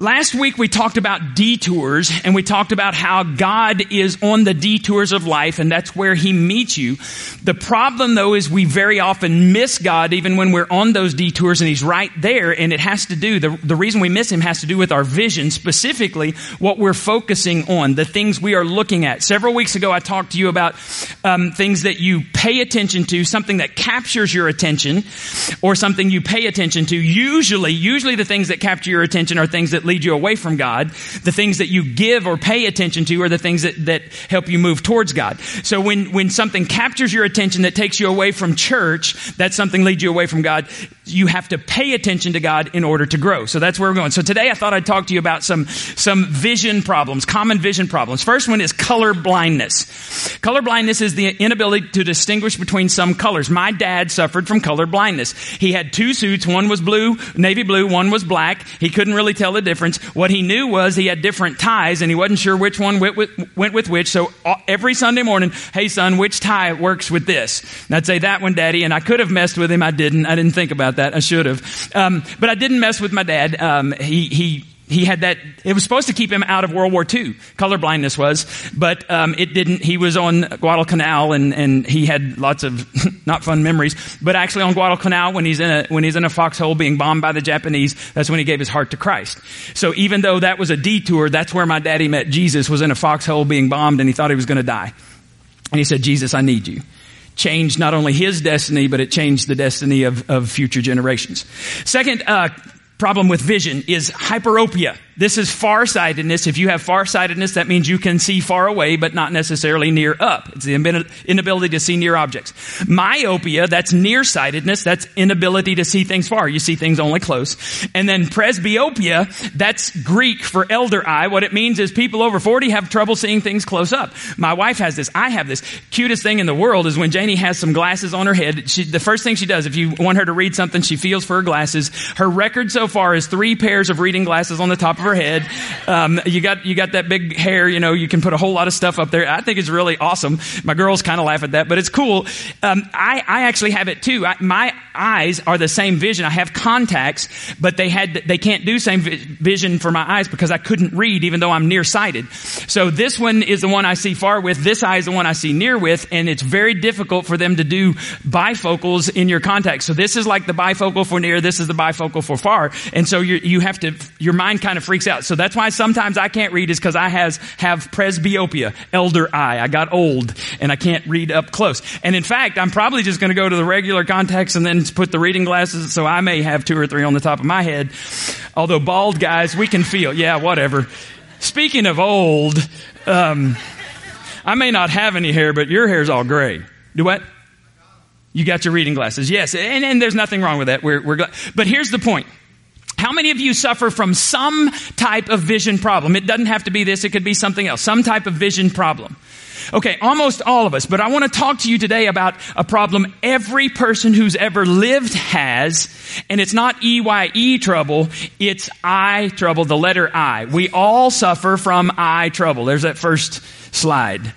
Last week we talked about detours and we talked about how God is on the detours of life and that's where He meets you. The problem though is we very often miss God even when we're on those detours and He's right there and it has to do, the, the reason we miss Him has to do with our vision, specifically what we're focusing on, the things we are looking at. Several weeks ago I talked to you about um, things that you pay attention to, something that captures your attention or something you pay attention to. Usually, usually the things that capture your attention are things that lead you away from God. The things that you give or pay attention to are the things that, that help you move towards God. So when, when something captures your attention that takes you away from church, that something leads you away from God, you have to pay attention to God in order to grow. So that's where we're going. So today I thought I'd talk to you about some, some vision problems, common vision problems. First one is color blindness. Color blindness is the inability to distinguish between some colors. My dad suffered from color blindness. He had two suits. One was blue, navy blue. One was black. He couldn't really tell the difference difference. What he knew was he had different ties and he wasn't sure which one went with, went with which. So uh, every Sunday morning, hey son, which tie works with this? And I'd say that one, daddy. And I could have messed with him. I didn't. I didn't think about that. I should have. Um, but I didn't mess with my dad. Um, he, he, he had that, it was supposed to keep him out of World War II. Color blindness was, but, um, it didn't. He was on Guadalcanal and, and he had lots of not fun memories, but actually on Guadalcanal when he's in a, when he's in a foxhole being bombed by the Japanese, that's when he gave his heart to Christ. So even though that was a detour, that's where my daddy met Jesus, was in a foxhole being bombed and he thought he was going to die. And he said, Jesus, I need you changed not only his destiny, but it changed the destiny of, of future generations. Second, uh, problem with vision is hyperopia. This is farsightedness. If you have farsightedness, that means you can see far away, but not necessarily near up. It's the inability to see near objects. Myopia, that's nearsightedness. That's inability to see things far. You see things only close. And then presbyopia, that's Greek for elder eye. What it means is people over 40 have trouble seeing things close up. My wife has this. I have this. Cutest thing in the world is when Janie has some glasses on her head. She, the first thing she does, if you want her to read something, she feels for her glasses. Her record so far is three pairs of reading glasses on the top of her head. Um, you got you got that big hair. You know, you can put a whole lot of stuff up there. I think it's really awesome. My girls kind of laugh at that, but it's cool. Um, I I actually have it too. I, my eyes are the same vision. I have contacts, but they had they can't do same vision for my eyes because I couldn't read, even though I'm nearsighted. So this one is the one I see far with. This eye is the one I see near with, and it's very difficult for them to do bifocals in your contacts. So this is like the bifocal for near. This is the bifocal for far, and so you you have to your mind kind of freaks out. So that's why sometimes I can't read is because I has, have presbyopia, elder eye. I got old and I can't read up close. And in fact, I'm probably just going to go to the regular contacts and then put the reading glasses. So I may have two or three on the top of my head. Although bald guys, we can feel, yeah, whatever. Speaking of old, um, I may not have any hair, but your hair's all gray. Do what? You got your reading glasses. Yes. And, and there's nothing wrong with that. We're, we're. But here's the point. How many of you suffer from some type of vision problem? It doesn't have to be this, it could be something else. Some type of vision problem. Okay, almost all of us, but I want to talk to you today about a problem every person who's ever lived has, and it's not EYE trouble, it's eye trouble, the letter I. We all suffer from eye trouble. There's that first slide.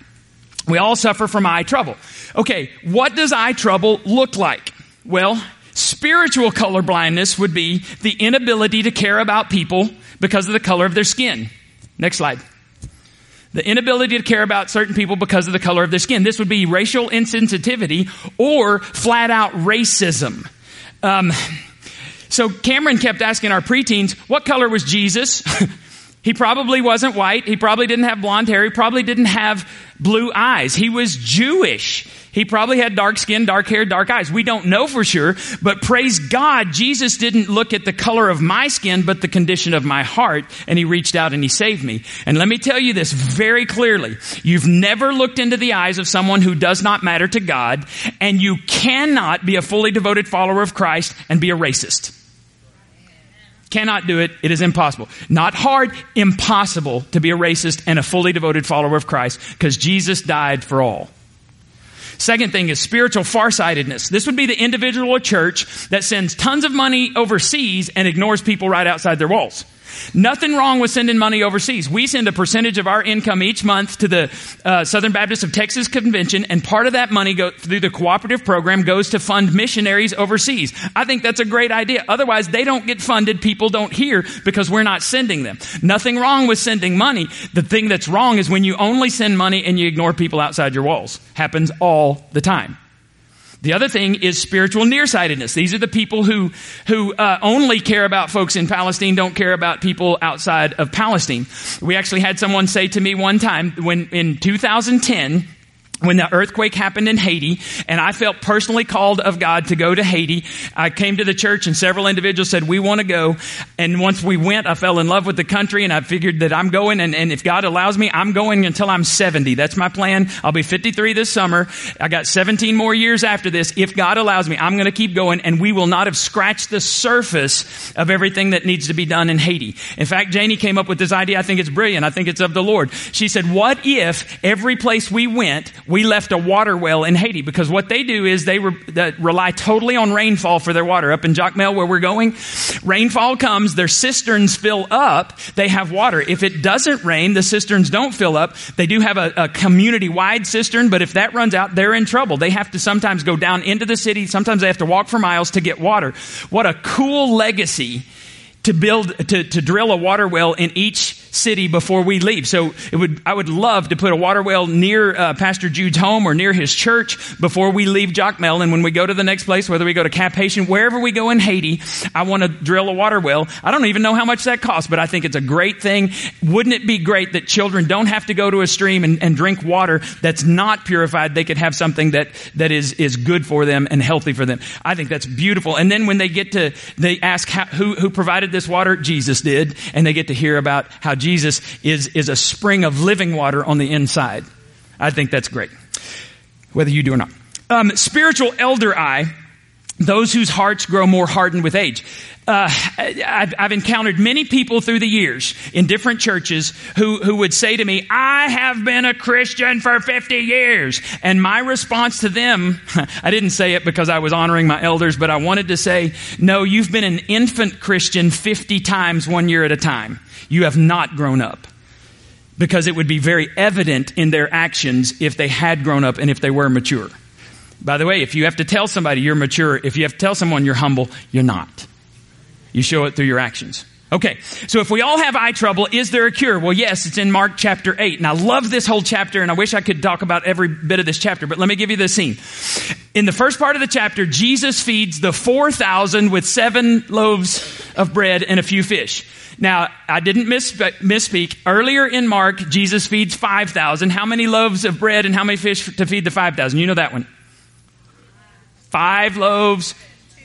We all suffer from eye trouble. Okay, what does eye trouble look like? Well, Spiritual color blindness would be the inability to care about people because of the color of their skin. Next slide. The inability to care about certain people because of the color of their skin. This would be racial insensitivity or flat out racism. Um, so Cameron kept asking our preteens, what color was Jesus? he probably wasn't white. He probably didn't have blonde hair. He probably didn't have blue eyes. He was Jewish. He probably had dark skin, dark hair, dark eyes. We don't know for sure, but praise God, Jesus didn't look at the color of my skin, but the condition of my heart, and He reached out and He saved me. And let me tell you this very clearly. You've never looked into the eyes of someone who does not matter to God, and you cannot be a fully devoted follower of Christ and be a racist. Cannot do it. It is impossible. Not hard, impossible to be a racist and a fully devoted follower of Christ because Jesus died for all. Second thing is spiritual farsightedness. This would be the individual or church that sends tons of money overseas and ignores people right outside their walls. Nothing wrong with sending money overseas. We send a percentage of our income each month to the uh, Southern Baptist of Texas Convention, and part of that money go, through the cooperative program goes to fund missionaries overseas. I think that's a great idea. Otherwise, they don't get funded. People don't hear because we're not sending them. Nothing wrong with sending money. The thing that's wrong is when you only send money and you ignore people outside your walls. Happens all the time. The other thing is spiritual nearsightedness. These are the people who, who uh, only care about folks in Palestine, don't care about people outside of Palestine. We actually had someone say to me one time when in 2010, when the earthquake happened in Haiti, and I felt personally called of God to go to Haiti, I came to the church and several individuals said, we want to go. And once we went, I fell in love with the country and I figured that I'm going and, and if God allows me, I'm going until I'm 70. That's my plan. I'll be 53 this summer. I got 17 more years after this. If God allows me, I'm going to keep going and we will not have scratched the surface of everything that needs to be done in Haiti. In fact, Janie came up with this idea. I think it's brilliant. I think it's of the Lord. She said, what if every place we went, we left a water well in Haiti because what they do is they re- rely totally on rainfall for their water. Up in Jacmel where we're going, rainfall comes, their cisterns fill up, they have water. If it doesn't rain, the cisterns don't fill up. They do have a, a community wide cistern, but if that runs out, they're in trouble. They have to sometimes go down into the city. Sometimes they have to walk for miles to get water. What a cool legacy to build, to, to drill a water well in each city before we leave. So it would, I would love to put a water well near uh, Pastor Jude's home or near his church before we leave Jacmel. And when we go to the next place, whether we go to Cap Haitian, wherever we go in Haiti, I want to drill a water well. I don't even know how much that costs, but I think it's a great thing. Wouldn't it be great that children don't have to go to a stream and, and drink water that's not purified? They could have something that, that is, is good for them and healthy for them. I think that's beautiful. And then when they get to, they ask how, who, who provided this water? Jesus did. And they get to hear about how Jesus is, is a spring of living water on the inside. I think that's great. Whether you do or not. Um, spiritual elder eye, those whose hearts grow more hardened with age. Uh, I've, I've, encountered many people through the years in different churches who, who would say to me, I have been a Christian for 50 years. And my response to them, I didn't say it because I was honoring my elders, but I wanted to say, no, you've been an infant Christian 50 times one year at a time. You have not grown up. Because it would be very evident in their actions if they had grown up and if they were mature. By the way, if you have to tell somebody you're mature, if you have to tell someone you're humble, you're not. You show it through your actions. Okay, so if we all have eye trouble, is there a cure? Well, yes, it's in Mark chapter 8. And I love this whole chapter, and I wish I could talk about every bit of this chapter, but let me give you the scene. In the first part of the chapter, Jesus feeds the 4,000 with seven loaves of bread and a few fish. Now, I didn't misspeak. Earlier in Mark, Jesus feeds 5,000. How many loaves of bread and how many fish to feed the 5,000? You know that one. Five loaves,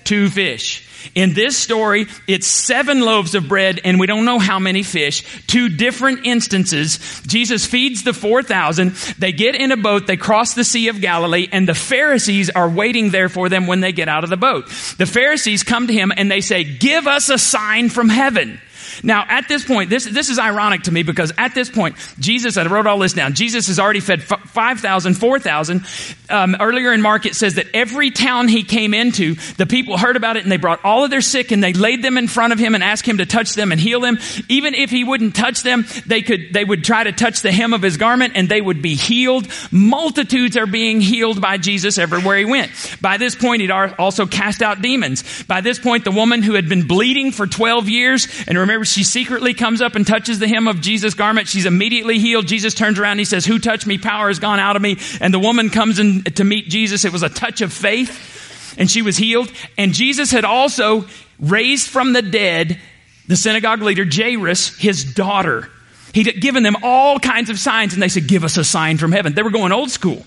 two fish. In this story, it's seven loaves of bread and we don't know how many fish. Two different instances. Jesus feeds the 4,000. They get in a boat. They cross the Sea of Galilee and the Pharisees are waiting there for them when they get out of the boat. The Pharisees come to him and they say, give us a sign from heaven. Now, at this point, this, this is ironic to me because at this point, Jesus, I wrote all this down, Jesus has already fed 5,000, 4,000. Um, earlier in Mark, it says that every town he came into, the people heard about it and they brought all of their sick and they laid them in front of him and asked him to touch them and heal them. Even if he wouldn't touch them, they could, they would try to touch the hem of his garment and they would be healed. Multitudes are being healed by Jesus everywhere he went. By this point, he'd also cast out demons. By this point, the woman who had been bleeding for 12 years, and remember, she secretly comes up and touches the hem of Jesus' garment. She's immediately healed. Jesus turns around and he says, Who touched me? Power has gone out of me. And the woman comes in to meet Jesus. It was a touch of faith and she was healed. And Jesus had also raised from the dead the synagogue leader, Jairus, his daughter. He'd given them all kinds of signs and they said, Give us a sign from heaven. They were going old school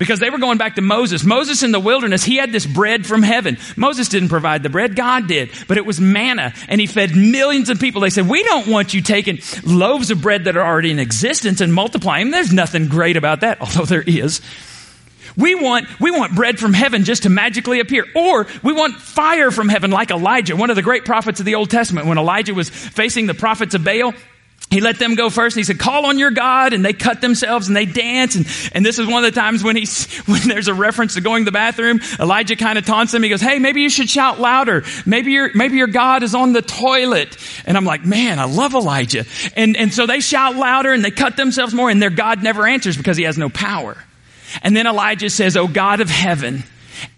because they were going back to Moses. Moses in the wilderness, he had this bread from heaven. Moses didn't provide the bread, God did, but it was manna and he fed millions of people. They said, we don't want you taking loaves of bread that are already in existence and multiplying them. There's nothing great about that, although there is. We want, we want bread from heaven just to magically appear. Or we want fire from heaven like Elijah, one of the great prophets of the Old Testament. When Elijah was facing the prophets of Baal, he let them go first and he said, call on your God. And they cut themselves and they dance. And, and this is one of the times when he's, when there's a reference to going to the bathroom, Elijah kind of taunts him. He goes, Hey, maybe you should shout louder. Maybe your, maybe your God is on the toilet. And I'm like, man, I love Elijah. And, and so they shout louder and they cut themselves more and their God never answers because he has no power. And then Elijah says, Oh God of heaven,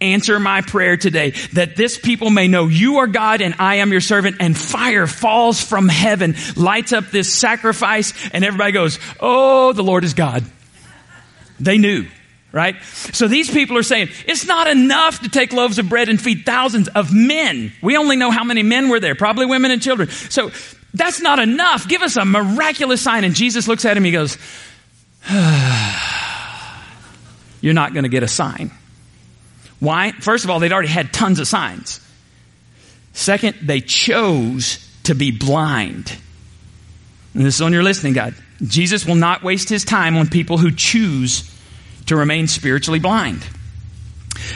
Answer my prayer today that this people may know you are God and I am your servant and fire falls from heaven, lights up this sacrifice and everybody goes, Oh, the Lord is God. They knew, right? So these people are saying, it's not enough to take loaves of bread and feed thousands of men. We only know how many men were there, probably women and children. So that's not enough. Give us a miraculous sign. And Jesus looks at him, he goes, You're not going to get a sign. Why? First of all, they'd already had tons of signs. Second, they chose to be blind. And this is on your listening guide. Jesus will not waste his time on people who choose to remain spiritually blind.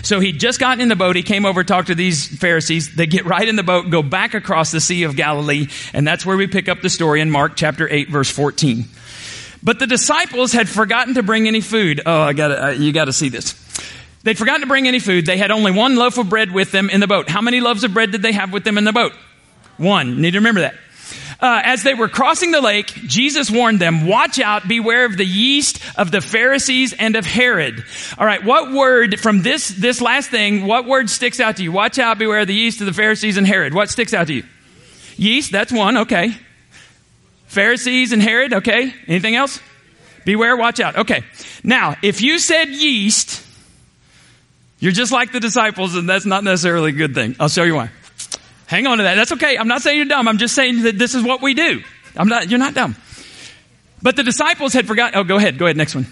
So he'd just gotten in the boat. He came over, talked to these Pharisees. They get right in the boat, go back across the Sea of Galilee, and that's where we pick up the story in Mark chapter 8, verse 14. But the disciples had forgotten to bring any food. Oh, I got you got to see this. They'd forgotten to bring any food. They had only one loaf of bread with them in the boat. How many loaves of bread did they have with them in the boat? One. Need to remember that. Uh, as they were crossing the lake, Jesus warned them, watch out, beware of the yeast of the Pharisees and of Herod. All right, what word from this, this last thing, what word sticks out to you? Watch out, beware of the yeast of the Pharisees and Herod. What sticks out to you? Yeast, that's one, okay. Pharisees and Herod, okay. Anything else? Beware, watch out. Okay. Now, if you said yeast, you're just like the disciples, and that's not necessarily a good thing. I'll show you why. Hang on to that. That's okay. I'm not saying you're dumb. I'm just saying that this is what we do. I'm not, you're not dumb. But the disciples had forgotten. Oh, go ahead. Go ahead. Next one.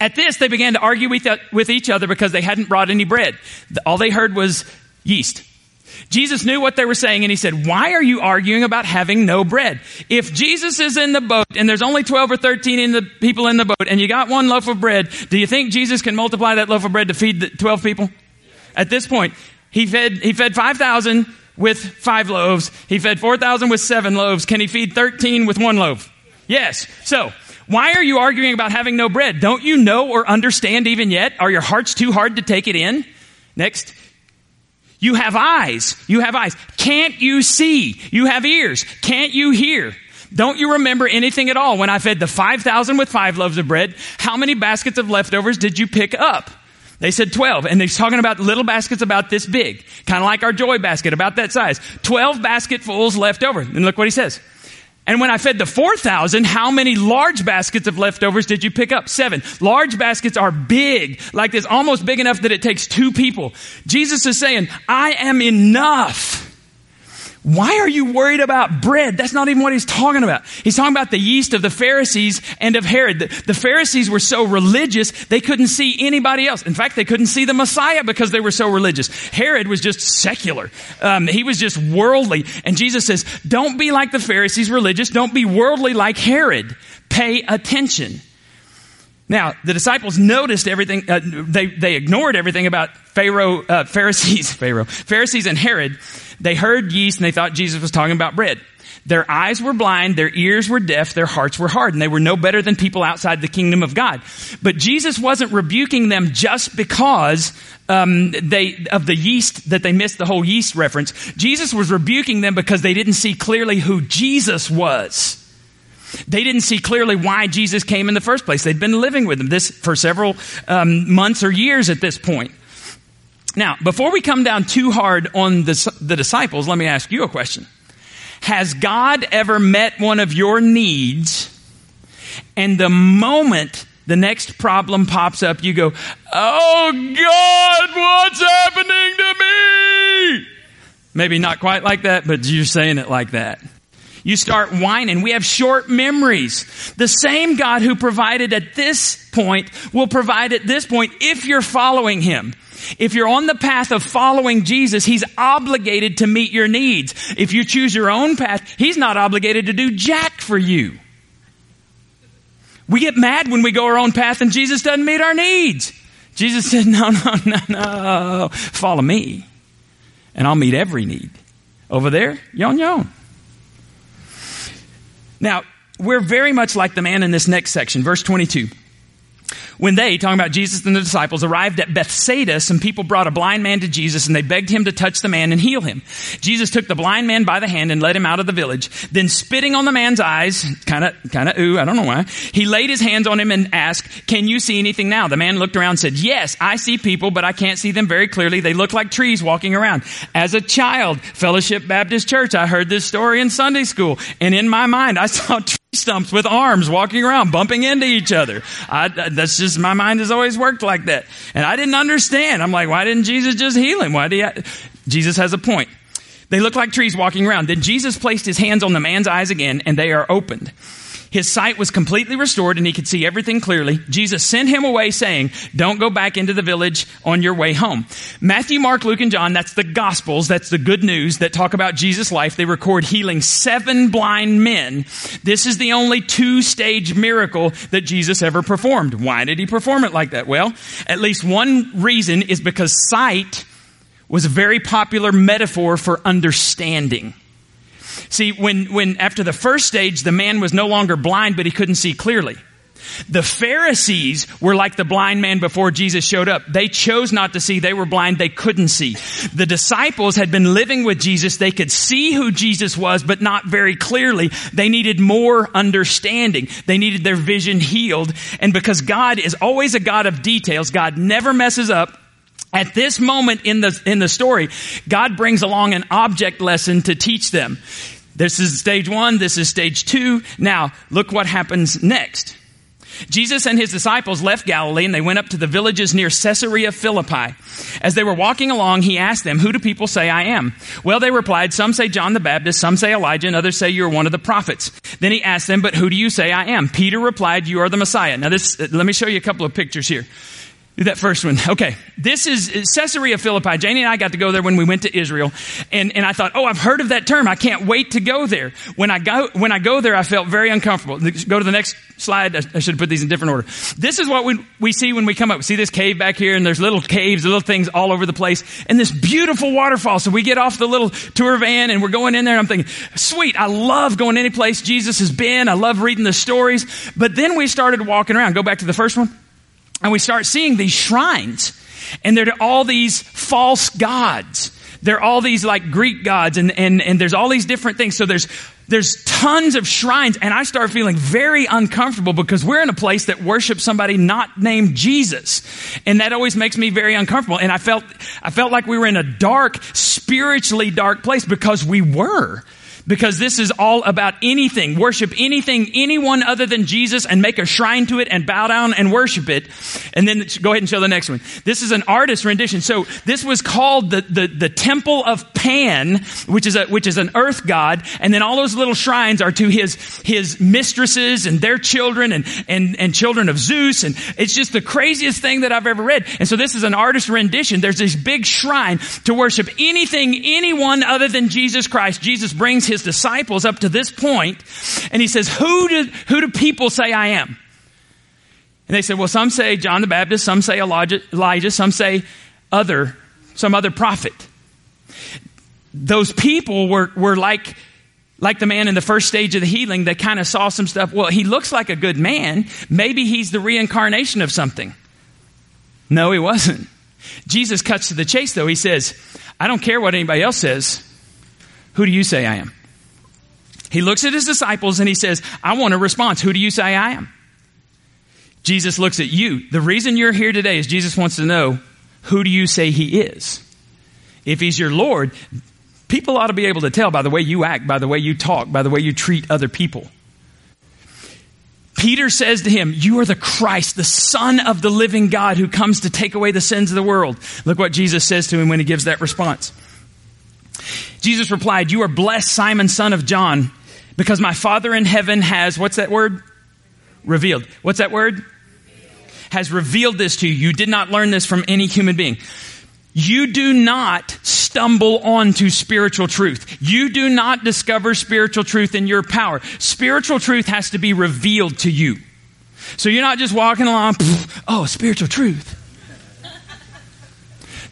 At this, they began to argue with, with each other because they hadn't brought any bread. All they heard was yeast. Jesus knew what they were saying and he said, why are you arguing about having no bread? If Jesus is in the boat and there's only 12 or 13 in the people in the boat and you got one loaf of bread, do you think Jesus can multiply that loaf of bread to feed the 12 people? At this point, he fed, he fed 5,000 with five loaves. He fed 4,000 with seven loaves. Can he feed 13 with one loaf? Yes. So, why are you arguing about having no bread? Don't you know or understand even yet? Are your hearts too hard to take it in? Next. You have eyes. You have eyes. Can't you see? You have ears. Can't you hear? Don't you remember anything at all when I fed the 5,000 with five loaves of bread? How many baskets of leftovers did you pick up? They said 12. And he's talking about little baskets about this big. Kind of like our joy basket, about that size. 12 basketfuls left over. And look what he says. And when I fed the 4,000, how many large baskets of leftovers did you pick up? Seven. Large baskets are big, like this, almost big enough that it takes two people. Jesus is saying, I am enough. Why are you worried about bread? That's not even what he's talking about. He's talking about the yeast of the Pharisees and of Herod. The, the, Pharisees were so religious, they couldn't see anybody else. In fact, they couldn't see the Messiah because they were so religious. Herod was just secular. Um, he was just worldly. And Jesus says, don't be like the Pharisees religious. Don't be worldly like Herod. Pay attention. Now, the disciples noticed everything, uh, they, they ignored everything about Pharaoh, uh, Pharisees, Pharaoh, Pharisees and Herod. They heard yeast and they thought Jesus was talking about bread. Their eyes were blind, their ears were deaf, their hearts were hard, and they were no better than people outside the kingdom of God. But Jesus wasn't rebuking them just because um, they of the yeast that they missed the whole yeast reference. Jesus was rebuking them because they didn't see clearly who Jesus was. They didn't see clearly why Jesus came in the first place. They'd been living with him this for several um, months or years at this point. Now, before we come down too hard on the, the disciples, let me ask you a question. Has God ever met one of your needs and the moment the next problem pops up, you go, Oh God, what's happening to me? Maybe not quite like that, but you're saying it like that. You start whining. We have short memories. The same God who provided at this point will provide at this point if you're following Him. If you're on the path of following Jesus, He's obligated to meet your needs. If you choose your own path, He's not obligated to do jack for you. We get mad when we go our own path and Jesus doesn't meet our needs. Jesus said, no, no, no, no. Follow me and I'll meet every need. Over there, yon yon. Now, we're very much like the man in this next section, verse 22. When they, talking about Jesus and the disciples, arrived at Bethsaida, some people brought a blind man to Jesus and they begged him to touch the man and heal him. Jesus took the blind man by the hand and led him out of the village. Then spitting on the man's eyes, kind of, kind of, ooh, I don't know why, he laid his hands on him and asked, can you see anything now? The man looked around and said, yes, I see people, but I can't see them very clearly. They look like trees walking around. As a child, Fellowship Baptist Church, I heard this story in Sunday school. And in my mind, I saw stumps with arms walking around, bumping into each other. I, that's just, my mind has always worked like that. And I didn't understand. I'm like, why didn't Jesus just heal him? Why do you, Jesus has a point. They look like trees walking around. Then Jesus placed his hands on the man's eyes again and they are opened. His sight was completely restored and he could see everything clearly. Jesus sent him away saying, don't go back into the village on your way home. Matthew, Mark, Luke, and John, that's the gospels. That's the good news that talk about Jesus' life. They record healing seven blind men. This is the only two stage miracle that Jesus ever performed. Why did he perform it like that? Well, at least one reason is because sight was a very popular metaphor for understanding. See, when, when after the first stage, the man was no longer blind, but he couldn't see clearly. The Pharisees were like the blind man before Jesus showed up. They chose not to see. They were blind. They couldn't see. The disciples had been living with Jesus. They could see who Jesus was, but not very clearly. They needed more understanding. They needed their vision healed. And because God is always a God of details, God never messes up. At this moment in the, in the story, God brings along an object lesson to teach them. This is stage one. This is stage two. Now, look what happens next. Jesus and his disciples left Galilee and they went up to the villages near Caesarea Philippi. As they were walking along, he asked them, Who do people say I am? Well, they replied, Some say John the Baptist, some say Elijah, and others say you're one of the prophets. Then he asked them, But who do you say I am? Peter replied, You are the Messiah. Now, this, let me show you a couple of pictures here. That first one. Okay. This is Caesarea Philippi. Janie and I got to go there when we went to Israel. And, and I thought, oh, I've heard of that term. I can't wait to go there. When I go, when I go there, I felt very uncomfortable. Go to the next slide. I should have put these in different order. This is what we, we see when we come up. See this cave back here and there's little caves, little things all over the place and this beautiful waterfall. So we get off the little tour van and we're going in there and I'm thinking, sweet. I love going any place Jesus has been. I love reading the stories. But then we started walking around. Go back to the first one. And we start seeing these shrines. And they're all these false gods. They're all these like Greek gods and, and, and there's all these different things. So there's, there's tons of shrines and I start feeling very uncomfortable because we're in a place that worships somebody not named Jesus. And that always makes me very uncomfortable. And I felt, I felt like we were in a dark, spiritually dark place because we were because this is all about anything. Worship anything, anyone other than Jesus and make a shrine to it and bow down and worship it. And then go ahead and show the next one. This is an artist rendition. So this was called the, the, the temple of Pan, which is a, which is an earth god. And then all those little shrines are to his, his mistresses and their children and, and, and children of Zeus. And it's just the craziest thing that I've ever read. And so this is an artist rendition. There's this big shrine to worship anything, anyone other than Jesus Christ. Jesus brings his disciples up to this point, and he says, who do, who do people say I am? And they said, well, some say John the Baptist, some say Elijah, Elijah some say other, some other prophet. Those people were, were like, like the man in the first stage of the healing that kind of saw some stuff. Well, he looks like a good man. Maybe he's the reincarnation of something. No, he wasn't. Jesus cuts to the chase though. He says, I don't care what anybody else says. Who do you say I am? He looks at his disciples and he says, I want a response. Who do you say I am? Jesus looks at you. The reason you're here today is Jesus wants to know, who do you say he is? If he's your Lord, people ought to be able to tell by the way you act, by the way you talk, by the way you treat other people. Peter says to him, You are the Christ, the Son of the living God who comes to take away the sins of the world. Look what Jesus says to him when he gives that response. Jesus replied, You are blessed, Simon, son of John because my Father in heaven has, what's that word? Revealed. What's that word? Has revealed this to you. You did not learn this from any human being. You do not stumble onto spiritual truth. You do not discover spiritual truth in your power. Spiritual truth has to be revealed to you. So you're not just walking along, oh, spiritual truth.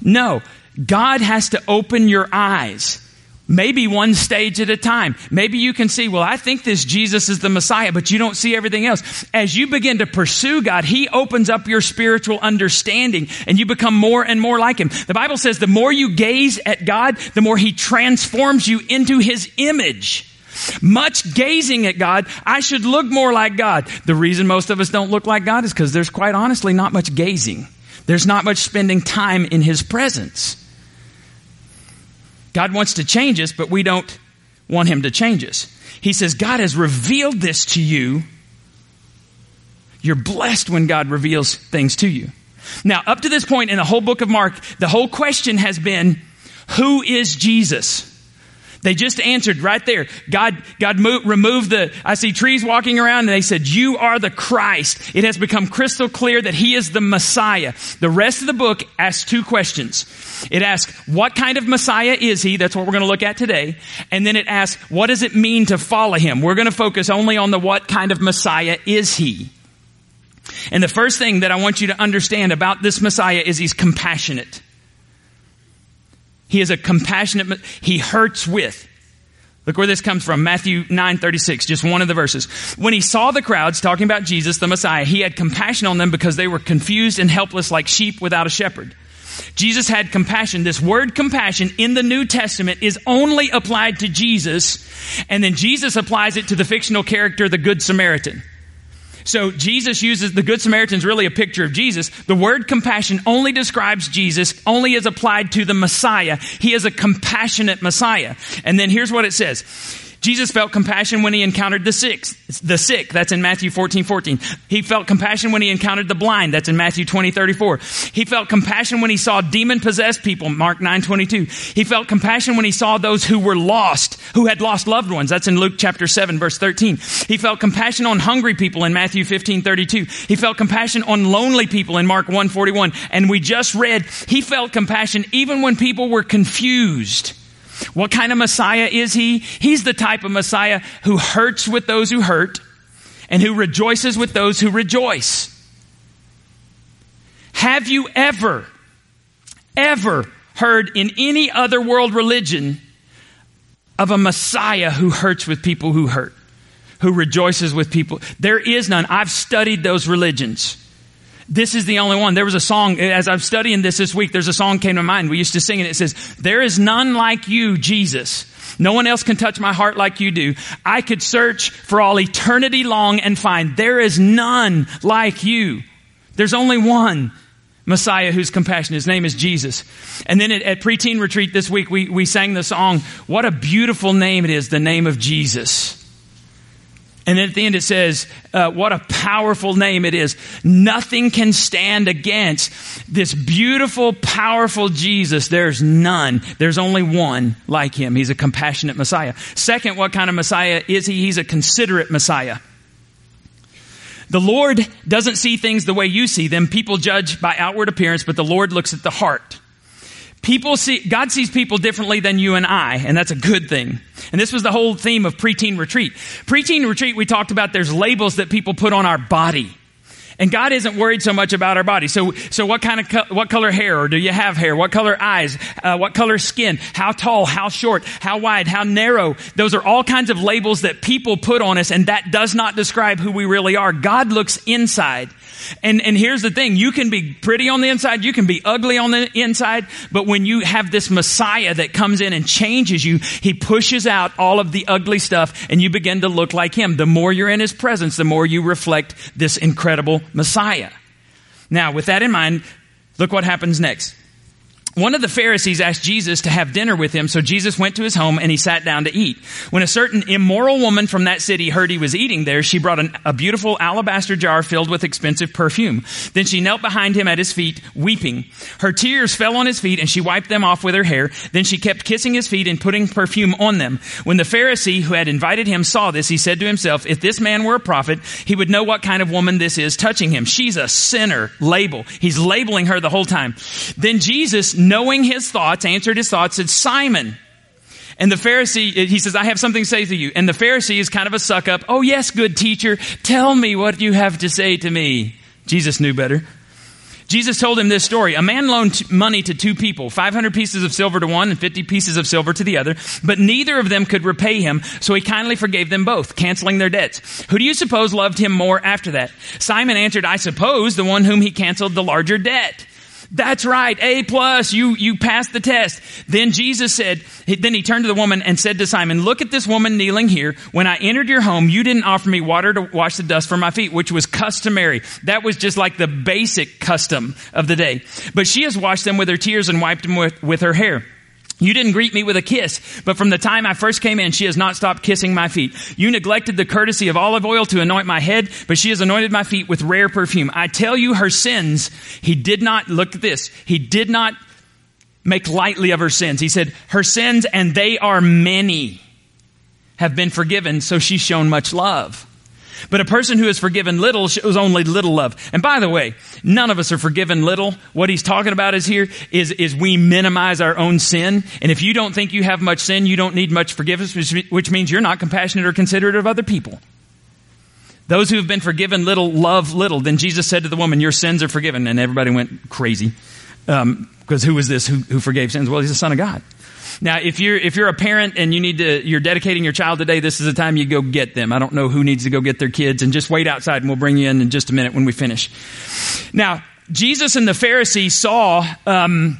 No, God has to open your eyes Maybe one stage at a time. Maybe you can see, well, I think this Jesus is the Messiah, but you don't see everything else. As you begin to pursue God, He opens up your spiritual understanding and you become more and more like Him. The Bible says the more you gaze at God, the more He transforms you into His image. Much gazing at God, I should look more like God. The reason most of us don't look like God is because there's quite honestly not much gazing. There's not much spending time in His presence. God wants to change us, but we don't want Him to change us. He says, God has revealed this to you. You're blessed when God reveals things to you. Now, up to this point in the whole book of Mark, the whole question has been, who is Jesus? They just answered right there. God, God moved, removed the, I see trees walking around and they said, you are the Christ. It has become crystal clear that he is the Messiah. The rest of the book asks two questions. It asks, what kind of Messiah is he? That's what we're going to look at today. And then it asks, what does it mean to follow him? We're going to focus only on the what kind of Messiah is he? And the first thing that I want you to understand about this Messiah is he's compassionate. He is a compassionate, he hurts with. Look where this comes from. Matthew 9 36, just one of the verses. When he saw the crowds talking about Jesus, the Messiah, he had compassion on them because they were confused and helpless like sheep without a shepherd. Jesus had compassion. This word compassion in the New Testament is only applied to Jesus, and then Jesus applies it to the fictional character, the Good Samaritan. So Jesus uses the Good Samaritan is really a picture of Jesus. The word compassion only describes Jesus, only is applied to the Messiah. He is a compassionate Messiah. And then here's what it says. Jesus felt compassion when he encountered the sick. The sick, that's in Matthew 14, 14. He felt compassion when he encountered the blind, that's in Matthew 20, 34. He felt compassion when he saw demon possessed people, Mark 9, 22. He felt compassion when he saw those who were lost, who had lost loved ones, that's in Luke chapter 7, verse 13. He felt compassion on hungry people in Matthew 15, 32. He felt compassion on lonely people in Mark 1, 41. And we just read, he felt compassion even when people were confused. What kind of Messiah is he? He's the type of Messiah who hurts with those who hurt and who rejoices with those who rejoice. Have you ever, ever heard in any other world religion of a Messiah who hurts with people who hurt, who rejoices with people? There is none. I've studied those religions. This is the only one. There was a song, as I'm studying this this week, there's a song came to mind. We used to sing it. It says, There is none like you, Jesus. No one else can touch my heart like you do. I could search for all eternity long and find there is none like you. There's only one Messiah who's compassionate. His name is Jesus. And then at, at preteen retreat this week, we, we sang the song, What a beautiful name it is, the name of Jesus. And at the end it says, uh, what a powerful name it is. Nothing can stand against this beautiful, powerful Jesus. There's none. There's only one like him. He's a compassionate Messiah. Second, what kind of Messiah is he? He's a considerate Messiah. The Lord doesn't see things the way you see them. People judge by outward appearance, but the Lord looks at the heart. People see, God sees people differently than you and I, and that's a good thing. And this was the whole theme of preteen retreat. Preteen retreat, we talked about there's labels that people put on our body. And God isn't worried so much about our body. So, so what kind of, co- what color hair, or do you have hair? What color eyes? Uh, what color skin? How tall? How short? How wide? How narrow? Those are all kinds of labels that people put on us, and that does not describe who we really are. God looks inside. And, and here's the thing. You can be pretty on the inside. You can be ugly on the inside. But when you have this Messiah that comes in and changes you, He pushes out all of the ugly stuff and you begin to look like Him. The more you're in His presence, the more you reflect this incredible Messiah. Now, with that in mind, look what happens next. One of the Pharisees asked Jesus to have dinner with him, so Jesus went to his home and he sat down to eat. When a certain immoral woman from that city heard he was eating there, she brought an, a beautiful alabaster jar filled with expensive perfume. Then she knelt behind him at his feet, weeping. Her tears fell on his feet and she wiped them off with her hair. Then she kept kissing his feet and putting perfume on them. When the Pharisee who had invited him saw this, he said to himself, if this man were a prophet, he would know what kind of woman this is touching him. She's a sinner. Label. He's labeling her the whole time. Then Jesus knowing his thoughts, answered his thoughts, said, Simon. And the Pharisee, eh, he says, I have something to say to you. And the Pharisee is kind of a suck up. Oh yes, good teacher. Tell me what you have to say to me. Jesus knew better. Jesus told him this story. A man loaned money to two people, 500 pieces of silver to one and 50 pieces of silver to the other, but neither of them could repay him, so he kindly forgave them both, canceling their debts. Who do you suppose loved him more after that? Simon answered, I suppose the one whom he canceled the larger debt. That's right. A plus. You, you passed the test. Then Jesus said, then he turned to the woman and said to Simon, look at this woman kneeling here. When I entered your home, you didn't offer me water to wash the dust from my feet, which was customary. That was just like the basic custom of the day. But she has washed them with her tears and wiped them with, with her hair. You didn't greet me with a kiss, but from the time I first came in, she has not stopped kissing my feet. You neglected the courtesy of olive oil to anoint my head, but she has anointed my feet with rare perfume. I tell you her sins, he did not, look at this, he did not make lightly of her sins. He said, her sins, and they are many, have been forgiven, so she's shown much love. But a person who is forgiven little shows only little love. And by the way, none of us are forgiven little. What he's talking about is here is, is we minimize our own sin. And if you don't think you have much sin, you don't need much forgiveness, which, which means you're not compassionate or considerate of other people. Those who have been forgiven little love little. Then Jesus said to the woman, Your sins are forgiven. And everybody went crazy. Because um, who was this who, who forgave sins? Well, he's the Son of God. Now, if you're, if you're a parent and you need to, you're dedicating your child today, this is the time you go get them. I don't know who needs to go get their kids and just wait outside and we'll bring you in in just a minute when we finish. Now, Jesus and the Pharisees saw, um,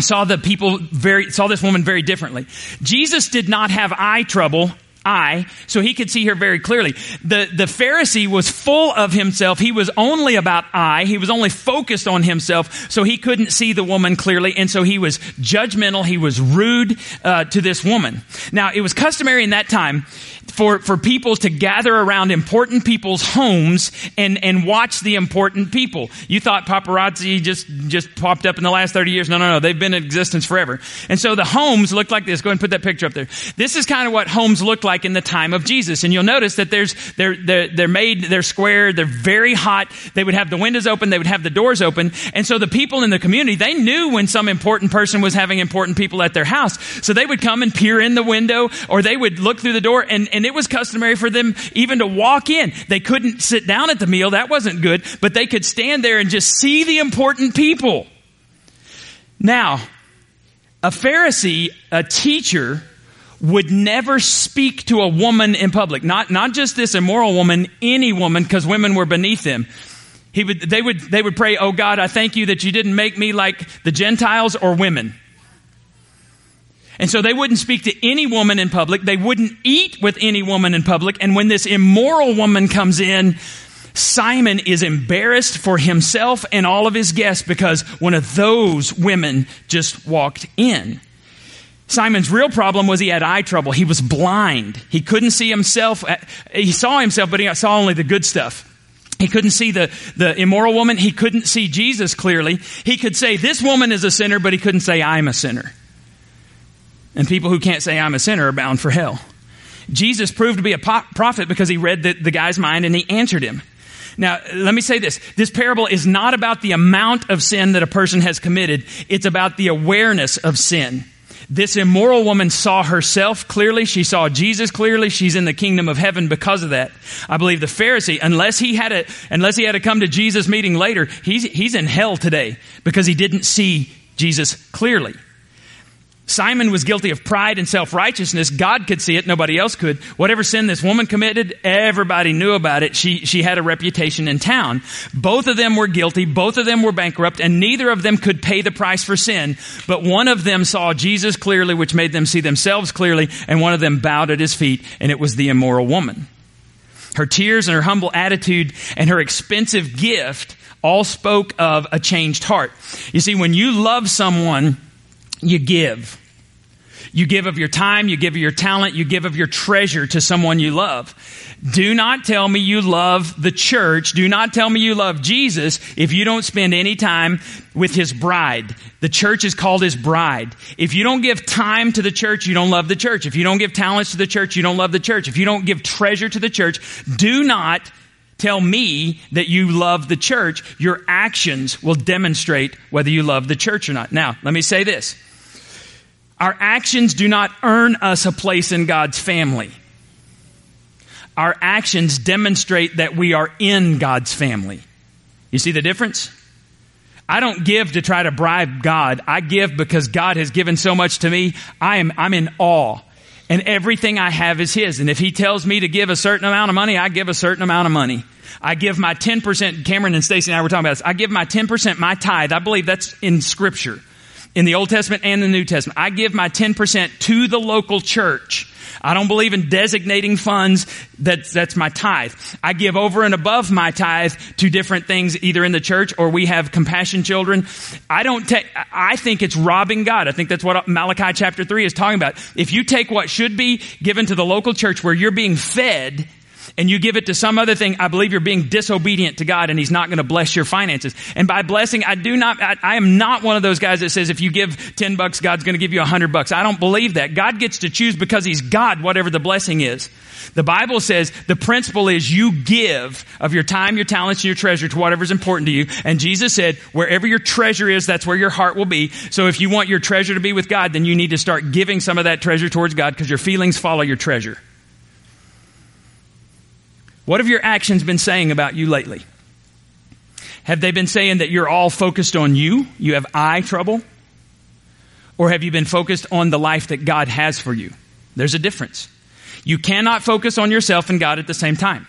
saw the people very, saw this woman very differently. Jesus did not have eye trouble eye, so he could see her very clearly. The, the Pharisee was full of himself. He was only about eye. He was only focused on himself, so he couldn't see the woman clearly, and so he was judgmental. He was rude uh, to this woman. Now, it was customary in that time for, for people to gather around important people's homes and, and watch the important people. You thought paparazzi just, just popped up in the last 30 years. No, no, no. They've been in existence forever. And so the homes looked like this. Go ahead and put that picture up there. This is kind of what homes looked like in the time of Jesus. And you'll notice that there's, they're, they're, they're made, they're square, they're very hot. They would have the windows open, they would have the doors open. And so the people in the community, they knew when some important person was having important people at their house. So they would come and peer in the window or they would look through the door and, and it was customary for them even to walk in. They couldn't sit down at the meal. That wasn't good, but they could stand there and just see the important people. Now, a Pharisee, a teacher, would never speak to a woman in public. Not, not just this immoral woman, any woman, because women were beneath them. He would, they would, they would pray, Oh God, I thank you that you didn't make me like the Gentiles or women. And so they wouldn't speak to any woman in public. They wouldn't eat with any woman in public. And when this immoral woman comes in, Simon is embarrassed for himself and all of his guests because one of those women just walked in. Simon's real problem was he had eye trouble. He was blind. He couldn't see himself. Uh, he saw himself, but he saw only the good stuff. He couldn't see the, the immoral woman. He couldn't see Jesus clearly. He could say, this woman is a sinner, but he couldn't say, I'm a sinner. And people who can't say I'm a sinner are bound for hell. Jesus proved to be a prophet because he read the, the guy's mind and he answered him. Now, let me say this. This parable is not about the amount of sin that a person has committed. It's about the awareness of sin. This immoral woman saw herself clearly. She saw Jesus clearly. She's in the kingdom of heaven because of that. I believe the Pharisee, unless he had a, unless he had to come to Jesus meeting later, he's, he's in hell today because he didn't see Jesus clearly. Simon was guilty of pride and self-righteousness. God could see it. Nobody else could. Whatever sin this woman committed, everybody knew about it. She, she had a reputation in town. Both of them were guilty. Both of them were bankrupt and neither of them could pay the price for sin. But one of them saw Jesus clearly, which made them see themselves clearly. And one of them bowed at his feet and it was the immoral woman. Her tears and her humble attitude and her expensive gift all spoke of a changed heart. You see, when you love someone, you give. You give of your time, you give of your talent, you give of your treasure to someone you love. Do not tell me you love the church. Do not tell me you love Jesus if you don't spend any time with his bride. The church is called his bride. If you don't give time to the church, you don't love the church. If you don't give talents to the church, you don't love the church. If you don't give treasure to the church, do not tell me that you love the church. Your actions will demonstrate whether you love the church or not. Now, let me say this. Our actions do not earn us a place in God's family. Our actions demonstrate that we are in God's family. You see the difference? I don't give to try to bribe God. I give because God has given so much to me. I am, I'm in awe. And everything I have is His. And if He tells me to give a certain amount of money, I give a certain amount of money. I give my 10%, Cameron and Stacy and I were talking about this. I give my 10%, my tithe. I believe that's in scripture. In the Old Testament and the New Testament. I give my 10% to the local church. I don't believe in designating funds. That's, that's my tithe. I give over and above my tithe to different things, either in the church or we have compassion children. I don't take, I think it's robbing God. I think that's what Malachi chapter 3 is talking about. If you take what should be given to the local church where you're being fed, and you give it to some other thing, I believe you're being disobedient to God and He's not going to bless your finances. And by blessing, I do not, I, I, am not one of those guys that says if you give 10 bucks, God's going to give you 100 bucks. I don't believe that. God gets to choose because He's God, whatever the blessing is. The Bible says the principle is you give of your time, your talents, and your treasure to whatever's important to you. And Jesus said, wherever your treasure is, that's where your heart will be. So if you want your treasure to be with God, then you need to start giving some of that treasure towards God because your feelings follow your treasure. What have your actions been saying about you lately? Have they been saying that you're all focused on you? You have eye trouble? Or have you been focused on the life that God has for you? There's a difference. You cannot focus on yourself and God at the same time.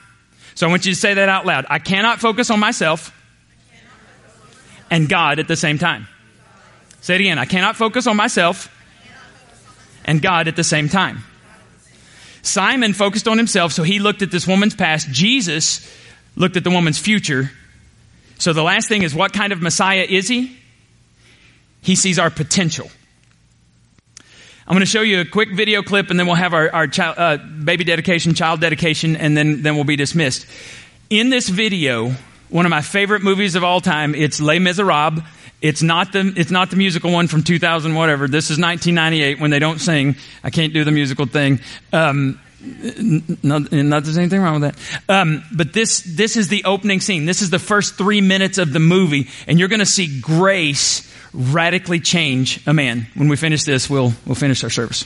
So I want you to say that out loud. I cannot focus on myself and God at the same time. Say it again. I cannot focus on myself and God at the same time. Simon focused on himself, so he looked at this woman's past. Jesus looked at the woman's future. So the last thing is what kind of Messiah is he? He sees our potential. I'm going to show you a quick video clip and then we'll have our, our child, uh, baby dedication, child dedication, and then, then we'll be dismissed. In this video, one of my favorite movies of all time, it's Les Miserables. It's not the it's not the musical one from 2000 whatever. This is 1998 when they don't sing. I can't do the musical thing. Um, not, not there's anything wrong with that. Um, but this this is the opening scene. This is the first three minutes of the movie, and you're going to see grace radically change a man. When we finish this, we'll we'll finish our service.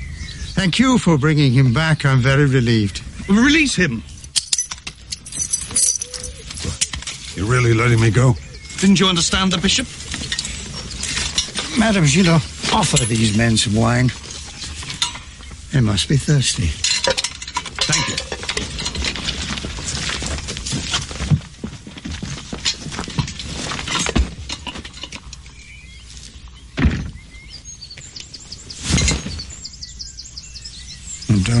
Thank you for bringing him back. I'm very relieved. Release him. You're really letting me go? Didn't you understand the bishop? Madam Gillot, offer these men some wine. They must be thirsty. Thank you. don't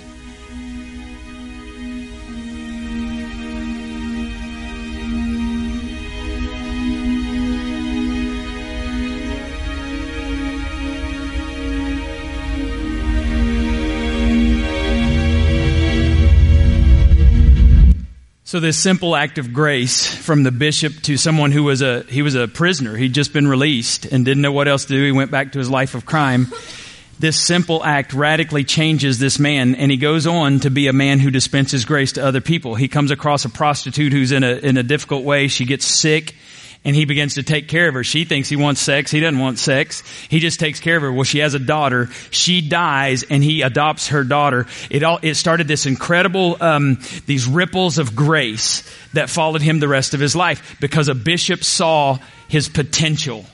So this simple act of grace from the bishop to someone who was a he was a prisoner. He'd just been released and didn't know what else to do. He went back to his life of crime. This simple act radically changes this man and he goes on to be a man who dispenses grace to other people. He comes across a prostitute who's in a in a difficult way. She gets sick and he begins to take care of her. She thinks he wants sex. He doesn't want sex. He just takes care of her. Well, she has a daughter. She dies, and he adopts her daughter. It all it started this incredible um, these ripples of grace that followed him the rest of his life because a bishop saw his potential.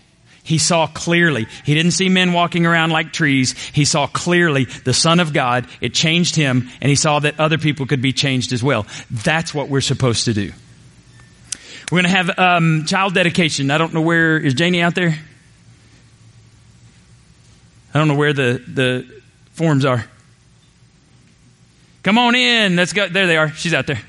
He saw clearly. He didn't see men walking around like trees. He saw clearly the Son of God. It changed him, and he saw that other people could be changed as well. That's what we're supposed to do. We're going to have um, child dedication. I don't know where is Janie out there. I don't know where the the forms are. Come on in. Let's go. There they are. She's out there.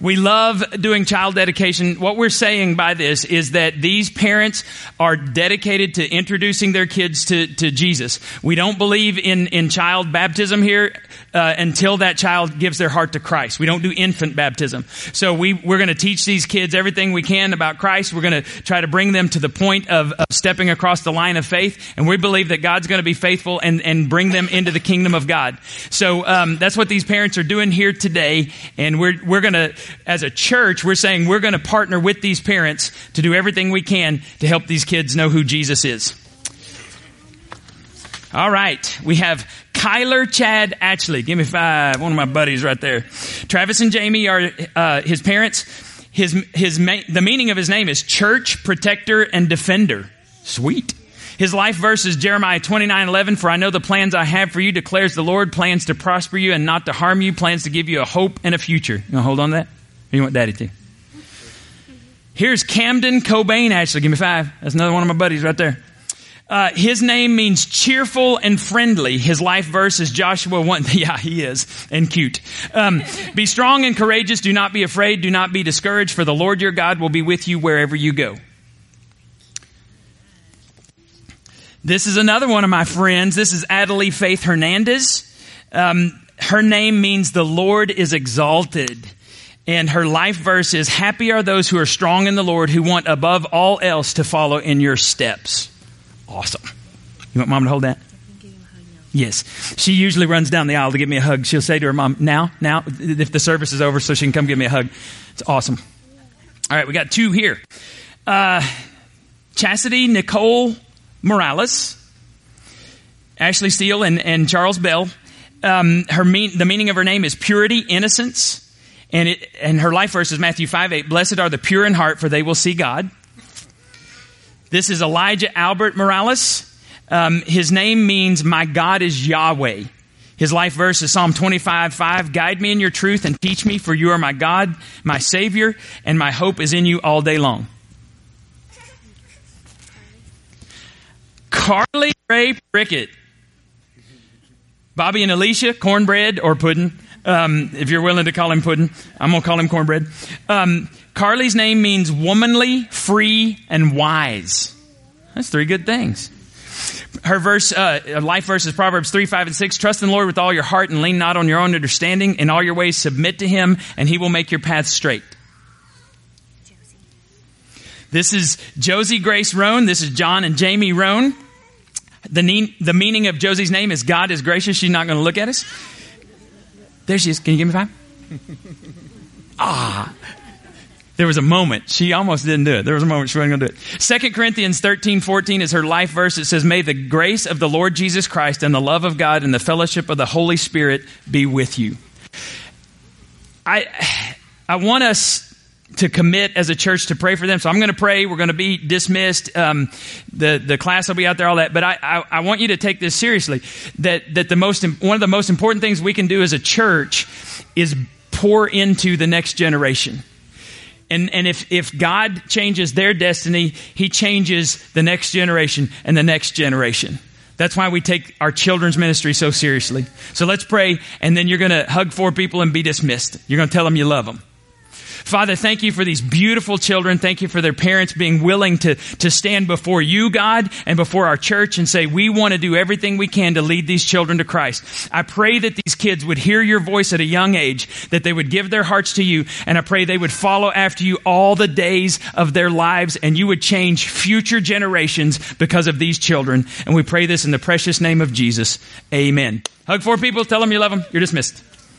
We love doing child dedication. What we're saying by this is that these parents are dedicated to introducing their kids to, to Jesus. We don't believe in, in child baptism here uh, until that child gives their heart to Christ. We don't do infant baptism. So we, we're going to teach these kids everything we can about Christ. We're going to try to bring them to the point of, of stepping across the line of faith. And we believe that God's going to be faithful and, and bring them into the kingdom of God. So um, that's what these parents are doing here today. And we're, we're going to as a church, we're saying we're going to partner with these parents to do everything we can to help these kids know who Jesus is. All right. We have Kyler Chad Ashley. Give me five. One of my buddies right there. Travis and Jamie are uh, his parents. His, his, the meaning of his name is church, protector, and defender. Sweet. His life verse is Jeremiah 29, 11. For I know the plans I have for you, declares the Lord, plans to prosper you and not to harm you, plans to give you a hope and a future. You want to hold on to that? Or you want daddy to? Here's Camden Cobain, actually. Give me five. That's another one of my buddies right there. Uh, his name means cheerful and friendly. His life verse is Joshua 1. Yeah, he is. And cute. Um, be strong and courageous. Do not be afraid. Do not be discouraged, for the Lord your God will be with you wherever you go. This is another one of my friends. This is Adelie Faith Hernandez. Um, her name means the Lord is exalted. And her life verse is Happy are those who are strong in the Lord, who want above all else to follow in your steps. Awesome. You want mom to hold that? Yes. She usually runs down the aisle to give me a hug. She'll say to her mom, Now, now, if the service is over, so she can come give me a hug. It's awesome. All right, we got two here. Uh, Chastity Nicole Morales, Ashley Steele, and, and Charles Bell. Um, her mean, the meaning of her name is purity, innocence, and it, and her life verse is Matthew 5 8. Blessed are the pure in heart, for they will see God. This is Elijah Albert Morales. Um, his name means my God is Yahweh. His life verse is Psalm 25, 5. Guide me in your truth and teach me, for you are my God, my Savior, and my hope is in you all day long. Carly Ray Prickett. Bobby and Alicia, cornbread or pudding. Um, if you're willing to call him pudding, I'm going to call him cornbread. Um, Carly's name means womanly, free, and wise. That's three good things. Her verse, uh, life verse is Proverbs 3, 5, and 6. Trust in the Lord with all your heart and lean not on your own understanding. In all your ways submit to Him, and He will make your path straight. This is Josie Grace Roan. This is John and Jamie Roan. The, ne- the meaning of Josie's name is God is gracious. She's not going to look at us. There she is. Can you give me five? ah. There was a moment. She almost didn't do it. There was a moment she wasn't going to do it. Second Corinthians 13, 14 is her life verse. It says, May the grace of the Lord Jesus Christ and the love of God and the fellowship of the Holy Spirit be with you. I, I want us to commit as a church to pray for them. So I'm going to pray. We're going to be dismissed. Um, the the class will be out there, all that. But I, I, I want you to take this seriously. That that the most one of the most important things we can do as a church is pour into the next generation. And, and if, if God changes their destiny, He changes the next generation and the next generation. That's why we take our children's ministry so seriously. So let's pray, and then you're going to hug four people and be dismissed. You're going to tell them you love them. Father, thank you for these beautiful children. Thank you for their parents being willing to, to stand before you, God, and before our church and say, we want to do everything we can to lead these children to Christ. I pray that these kids would hear your voice at a young age, that they would give their hearts to you, and I pray they would follow after you all the days of their lives, and you would change future generations because of these children. And we pray this in the precious name of Jesus. Amen. Hug four people, tell them you love them. You're dismissed.